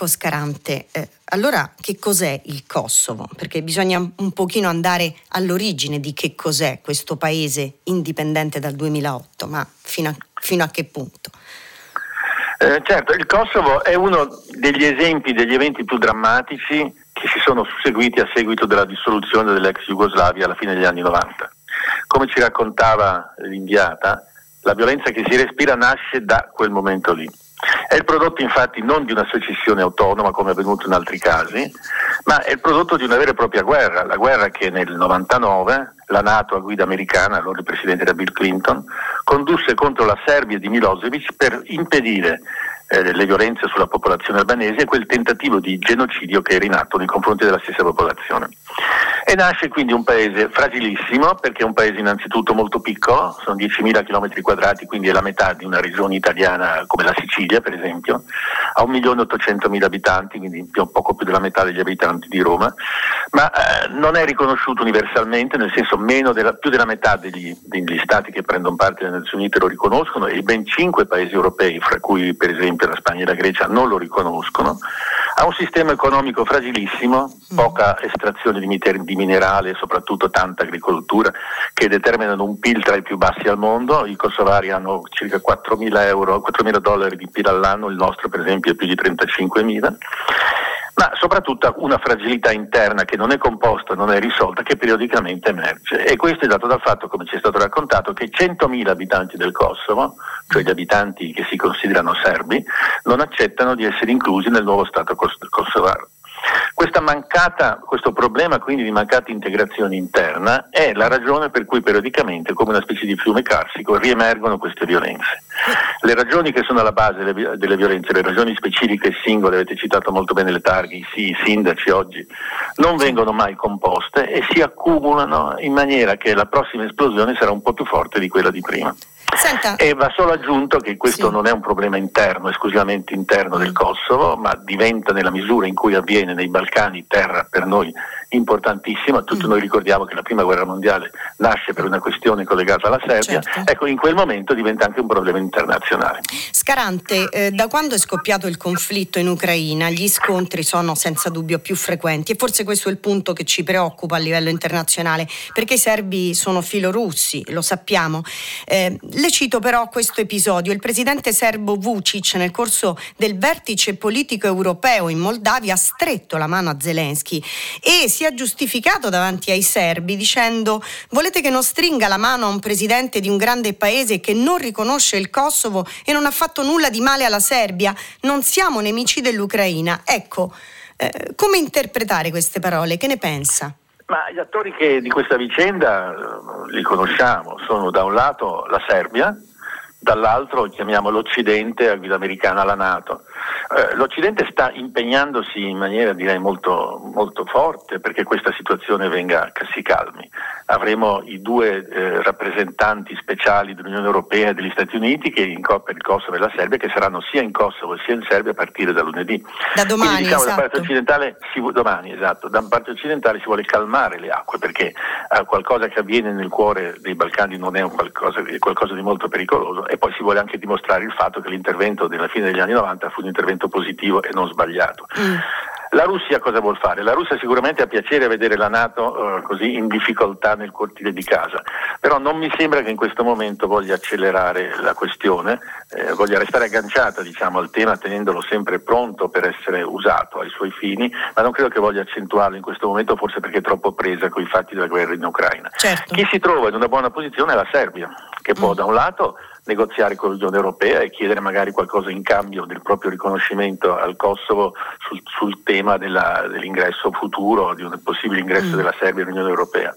Marco Scarante, eh, allora che cos'è il Kosovo? Perché bisogna un pochino andare all'origine di che cos'è questo paese indipendente dal 2008, ma fino a, fino a che punto? Eh, certo, il Kosovo è uno degli esempi degli eventi più drammatici che si sono susseguiti a seguito della dissoluzione dell'ex Jugoslavia alla fine degli anni 90. Come ci raccontava l'inviata, la violenza che si respira nasce da quel momento lì. È il prodotto infatti non di una secessione autonoma come è avvenuto in altri casi, ma è il prodotto di una vera e propria guerra, la guerra che nel 99 la Nato a guida americana, allora il presidente era Bill Clinton, condusse contro la Serbia di Milosevic per impedire eh, le violenze sulla popolazione albanese e quel tentativo di genocidio che era in atto nei confronti della stessa popolazione. E nasce quindi un paese fragilissimo perché è un paese innanzitutto molto piccolo, sono 10.000 km quadrati, quindi è la metà di una regione italiana come la Sicilia per esempio, ha 1.800.000 abitanti, quindi poco più della metà degli abitanti di Roma, ma eh, non è riconosciuto universalmente, nel senso della, più della metà degli, degli stati che prendono parte alle Nazioni Unite lo riconoscono e ben cinque paesi europei, fra cui per esempio la Spagna e la Grecia, non lo riconoscono ha un sistema economico fragilissimo, mm. poca estrazione di, di minerali e soprattutto tanta agricoltura che determinano un PIL tra i più bassi al mondo. I kosovari hanno circa 4.000, euro, 4.000 dollari di PIL all'anno, il nostro per esempio è più di 35.000 ma soprattutto una fragilità interna che non è composta, non è risolta, che periodicamente emerge. E questo è dato dal fatto, come ci è stato raccontato, che 100.000 abitanti del Kosovo, cioè gli abitanti che si considerano serbi, non accettano di essere inclusi nel nuovo Stato kosovaro. Mancata, questo problema quindi di mancata integrazione interna è la ragione per cui periodicamente, come una specie di fiume carsico, riemergono queste violenze. Le ragioni che sono alla base delle, violenze, le ragioni specifiche e singole, avete citato molto bene le targhe, sì, i sindaci oggi, non vengono mai composte e si accumulano in maniera che la prossima esplosione sarà un po' più forte di quella di prima. Senta. E va solo aggiunto che questo sì. non è un problema interno, esclusivamente interno del Kosovo, ma diventa nella misura in cui avviene nei Balcani terra per noi importantissima. Tutti mm. noi ricordiamo che la prima guerra mondiale nasce per una questione collegata alla Serbia. Certo. Ecco, in quel momento diventa anche un problema internazionale. Scarante, eh, da quando è scoppiato il conflitto in Ucraina, gli scontri sono senza dubbio più frequenti e forse questo è il punto che ci preoccupa a livello internazionale, perché i serbi sono filorussi, lo sappiamo. Eh, le cito però questo episodio. Il presidente serbo Vucic nel corso del vertice politico europeo in Moldavia ha stretto la mano a Zelensky e si è giustificato davanti ai serbi dicendo volete che non stringa la mano a un presidente di un grande paese che non riconosce il Kosovo e non ha fatto nulla di male alla Serbia? Non siamo nemici dell'Ucraina. Ecco, eh, come interpretare queste parole? Che ne pensa? Ma gli attori di questa vicenda eh, li conosciamo, sono da un lato la Serbia, dall'altro chiamiamo l'Occidente a guida americana la Nato. Eh, L'Occidente sta impegnandosi in maniera direi molto, molto, forte perché questa situazione venga, si calmi. Avremo i due eh, rappresentanti speciali dell'Unione Europea e degli Stati Uniti che in, per il Kosovo e la Serbia che saranno sia in Kosovo sia in Serbia a partire da lunedì. Da domani, Quindi, diciamo, esatto. da parte occidentale si, domani, esatto, da parte occidentale si vuole calmare le acque perché eh, qualcosa che avviene nel cuore dei Balcani non è qualcosa, qualcosa di molto pericoloso e poi si vuole anche dimostrare il fatto che l'intervento della fine degli anni 90 fu un intervento positivo e non sbagliato. Mm. La Russia cosa vuol fare? La Russia sicuramente ha piacere a vedere la Nato eh, così in difficoltà nel cortile di casa, però non mi sembra che in questo momento voglia accelerare la questione, eh, voglia restare agganciata diciamo, al tema tenendolo sempre pronto per essere usato ai suoi fini, ma non credo che voglia accentuarlo in questo momento, forse perché è troppo presa con i fatti della guerra in Ucraina. Certo. Chi si trova in una buona posizione è la Serbia, che può mm. da un lato negoziare con l'Unione Europea e chiedere magari qualcosa in cambio del proprio riconoscimento al Kosovo sul, sul tema della, dell'ingresso futuro, di un possibile ingresso mm. della Serbia all'Unione Europea.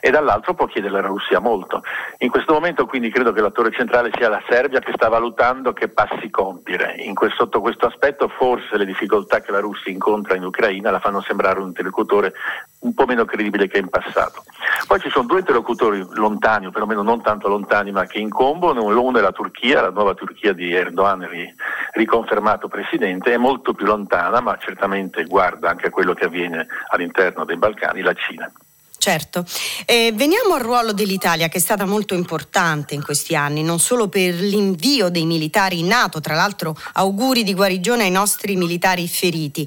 E dall'altro può chiedere alla Russia molto. In questo momento quindi credo che l'attore centrale sia la Serbia che sta valutando che passi compiere. Questo, sotto questo aspetto forse le difficoltà che la Russia incontra in Ucraina la fanno sembrare un interlocutore un po' meno credibile che in passato. Poi ci sono due interlocutori lontani, o perlomeno non tanto lontani, ma che incombono. Uno è la Turchia, la nuova Turchia di Erdogan, riconfermato presidente, è molto più lontana, ma certamente guarda anche a quello che avviene all'interno dei Balcani, la Cina. Certo. Eh, veniamo al ruolo dell'Italia che è stata molto importante in questi anni, non solo per l'invio dei militari in NATO, tra l'altro auguri di guarigione ai nostri militari feriti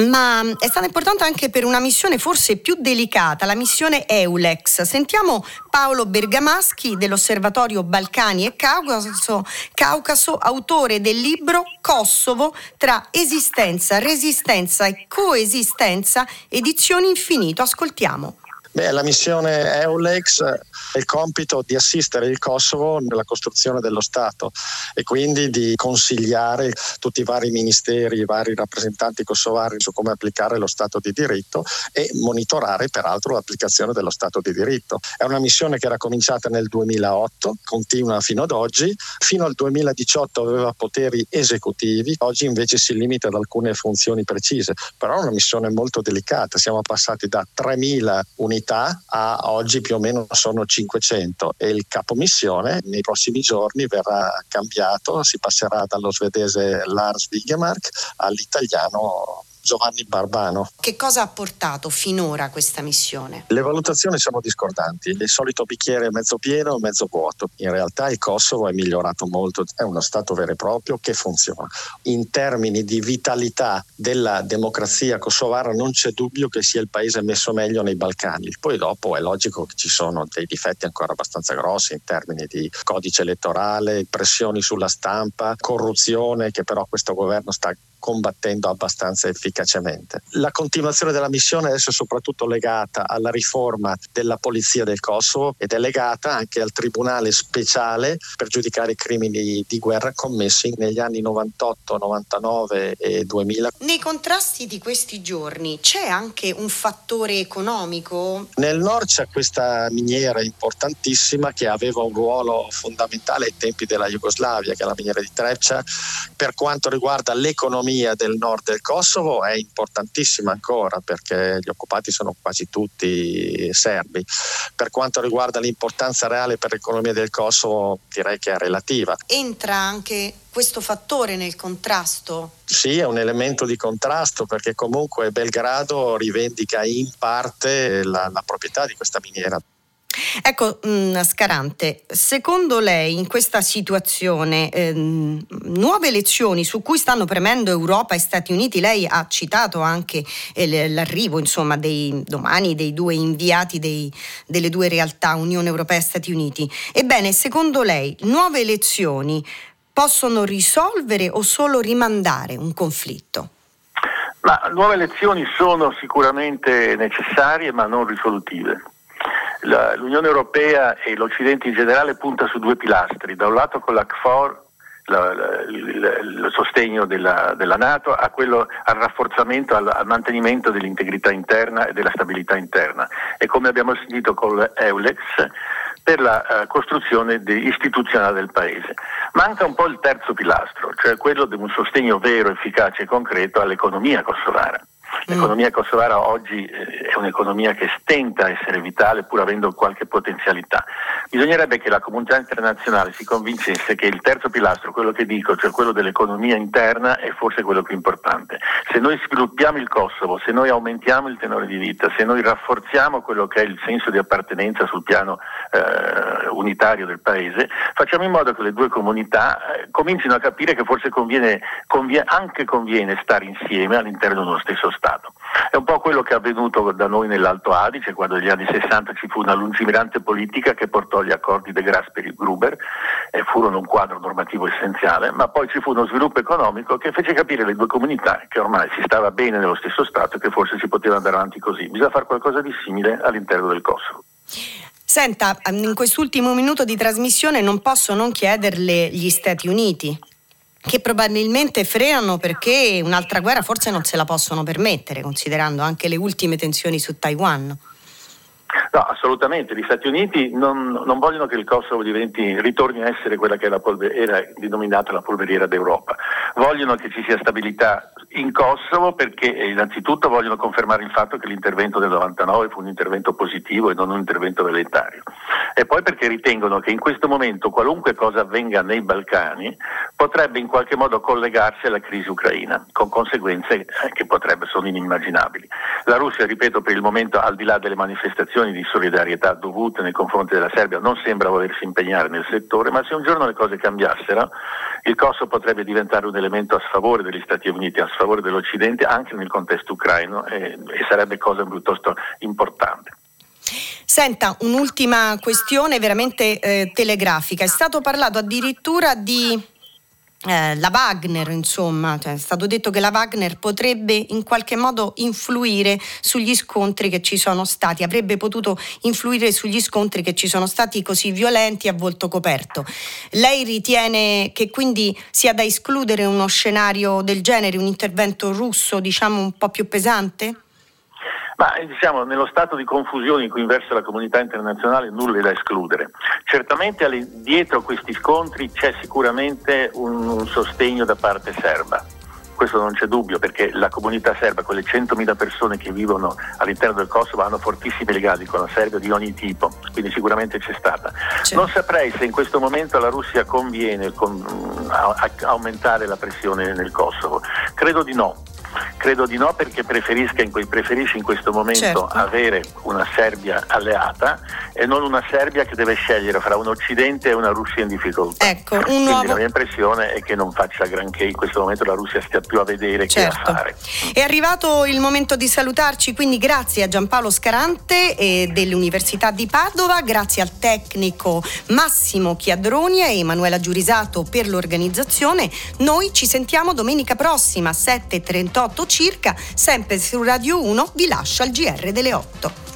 ma è stata importante anche per una missione forse più delicata, la missione EULEX. Sentiamo Paolo Bergamaschi dell'Osservatorio Balcani e Caucaso, Caucaso, autore del libro Kosovo tra esistenza, resistenza e coesistenza, edizioni infinito. Ascoltiamo. Beh, la missione EULEX ha il compito di assistere il Kosovo nella costruzione dello Stato e quindi di consigliare tutti i vari ministeri, i vari rappresentanti kosovari su come applicare lo Stato di diritto e monitorare peraltro l'applicazione dello Stato di diritto. È una missione che era cominciata nel 2008, continua fino ad oggi, fino al 2018 aveva poteri esecutivi, oggi invece si limita ad alcune funzioni precise, però è una missione molto delicata, siamo passati da 3.000 unità unità a oggi più o meno sono 500 e il capomissione nei prossimi giorni verrà cambiato, si passerà dallo svedese Lars Wigemark all'italiano Giovanni Barbano. Che cosa ha portato finora questa missione? Le valutazioni sono discordanti, il solito bicchiere mezzo pieno o mezzo vuoto. In realtà il Kosovo è migliorato molto, è uno Stato vero e proprio che funziona. In termini di vitalità della democrazia kosovara non c'è dubbio che sia il paese messo meglio nei Balcani. Poi dopo è logico che ci sono dei difetti ancora abbastanza grossi in termini di codice elettorale, pressioni sulla stampa, corruzione che però questo governo sta combattendo abbastanza efficacemente. La continuazione della missione adesso è soprattutto legata alla riforma della polizia del Kosovo ed è legata anche al tribunale speciale per giudicare i crimini di guerra commessi negli anni 98, 99 e 2000. Nei contrasti di questi giorni c'è anche un fattore economico? Nel nord c'è questa miniera importantissima che aveva un ruolo fondamentale ai tempi della Jugoslavia, che è la miniera di Trepcia, per quanto riguarda l'economia l'economia del nord del Kosovo è importantissima ancora perché gli occupati sono quasi tutti serbi. Per quanto riguarda l'importanza reale per l'economia del Kosovo direi che è relativa. Entra anche questo fattore nel contrasto? Sì, è un elemento di contrasto perché comunque Belgrado rivendica in parte la, la proprietà di questa miniera. Ecco, mm, Scarante, secondo lei in questa situazione ehm, nuove elezioni su cui stanno premendo Europa e Stati Uniti, lei ha citato anche eh, l'arrivo insomma, dei, domani dei due inviati dei, delle due realtà, Unione Europea e Stati Uniti. Ebbene, secondo lei nuove elezioni possono risolvere o solo rimandare un conflitto? Ma nuove elezioni sono sicuramente necessarie ma non risolutive la, l'Unione Europea e l'Occidente in generale punta su due pilastri, da un lato con la CFOR la, la, il, il, sostegno della, della Nato a quello, al rafforzamento, al, al, mantenimento dell'integrità interna e della stabilità interna e come abbiamo sentito con l'EULEX per la uh, costruzione de, istituzionale del Paese. Manca un po' il terzo pilastro, cioè quello di un sostegno vero, efficace e concreto all'economia kosovara. L'economia kosovara oggi eh, è un'economia che stenta a essere vitale pur avendo qualche potenzialità. Bisognerebbe che la comunità internazionale si convincesse che il terzo pilastro, quello che dico, cioè quello dell'economia interna, è forse quello più importante. Se noi sviluppiamo il Kosovo, se noi aumentiamo il tenore di vita, se noi rafforziamo quello che è il senso di appartenenza sul piano eh, unitario del Paese, facciamo in modo che le due comunità eh, comincino a capire che forse conviene, conviene, anche conviene stare insieme all'interno dello stesso Stato. È un po' quello che è avvenuto da noi nell'Alto Adige, quando negli anni 60 ci fu una lungimirante politica che portò agli accordi De Gasperi e Gruber e furono un quadro normativo essenziale, ma poi ci fu uno sviluppo economico che fece capire alle due comunità che ormai si stava bene nello stesso Stato e che forse si poteva andare avanti così. Bisogna fare qualcosa di simile all'interno del Kosovo. Senta, in quest'ultimo minuto di trasmissione non posso non chiederle gli Stati Uniti che probabilmente frenano perché un'altra guerra forse non se la possono permettere, considerando anche le ultime tensioni su Taiwan. No, assolutamente. Gli Stati Uniti non, non, vogliono che il Kosovo diventi, ritorni a essere quella che polver- era denominata la polveriera d'Europa. Vogliono che ci sia stabilità in Kosovo perché eh, innanzitutto vogliono confermare il fatto che l'intervento del 99 fu un intervento positivo e non un intervento velleitario. E poi perché ritengono che in questo momento qualunque cosa avvenga nei Balcani potrebbe in qualche modo collegarsi alla crisi ucraina, con conseguenze eh, che potrebbe, sono inimmaginabili. La Russia, ripeto, per il momento, al di là delle manifestazioni di solidarietà dovute nei confronti della Serbia, non sembra volersi impegnare nel settore, ma se un giorno le cose cambiassero, il Kosovo potrebbe diventare un elemento a sfavore degli Stati Uniti, a sfavore dell'Occidente, anche nel contesto ucraino, e, e sarebbe cosa piuttosto importante. Senta, un'ultima questione veramente eh, telegrafica. È stato parlato addirittura di eh, la Wagner, insomma, cioè, è stato detto che la Wagner potrebbe in qualche modo influire sugli scontri che ci sono stati, avrebbe potuto influire sugli scontri che ci sono stati così violenti a volto coperto. Lei ritiene che quindi sia da escludere uno scenario del genere, un intervento russo, diciamo, un po' più pesante? Ma diciamo, nello stato di confusione in cui versa la comunità internazionale nulla è da escludere. Certamente dietro questi scontri c'è sicuramente un, sostegno da parte serba questo non c'è dubbio perché la comunità serba, quelle 100.000 persone che vivono all'interno del Kosovo hanno fortissimi legami con la Serbia di ogni tipo, quindi sicuramente c'è stata. C'è. Non saprei se in questo momento alla Russia conviene con, a, a, aumentare la pressione nel Kosovo, credo di no, Credo di no perché in, preferisce in questo momento certo. avere una Serbia alleata e non una Serbia che deve scegliere fra un Occidente e una Russia in difficoltà. Ecco, un Quindi nuovo... la mia impressione è che non faccia granché in questo momento la Russia stia più a vedere certo. che a certo. fare. È arrivato il momento di salutarci, quindi grazie a Giampaolo Scarante dell'Università di Padova, grazie al tecnico Massimo Chiadroni e Emanuela Giurisato per l'organizzazione. Noi ci sentiamo domenica prossima 7.38 circa, sempre su Radio 1, vi lascio al GR delle 8.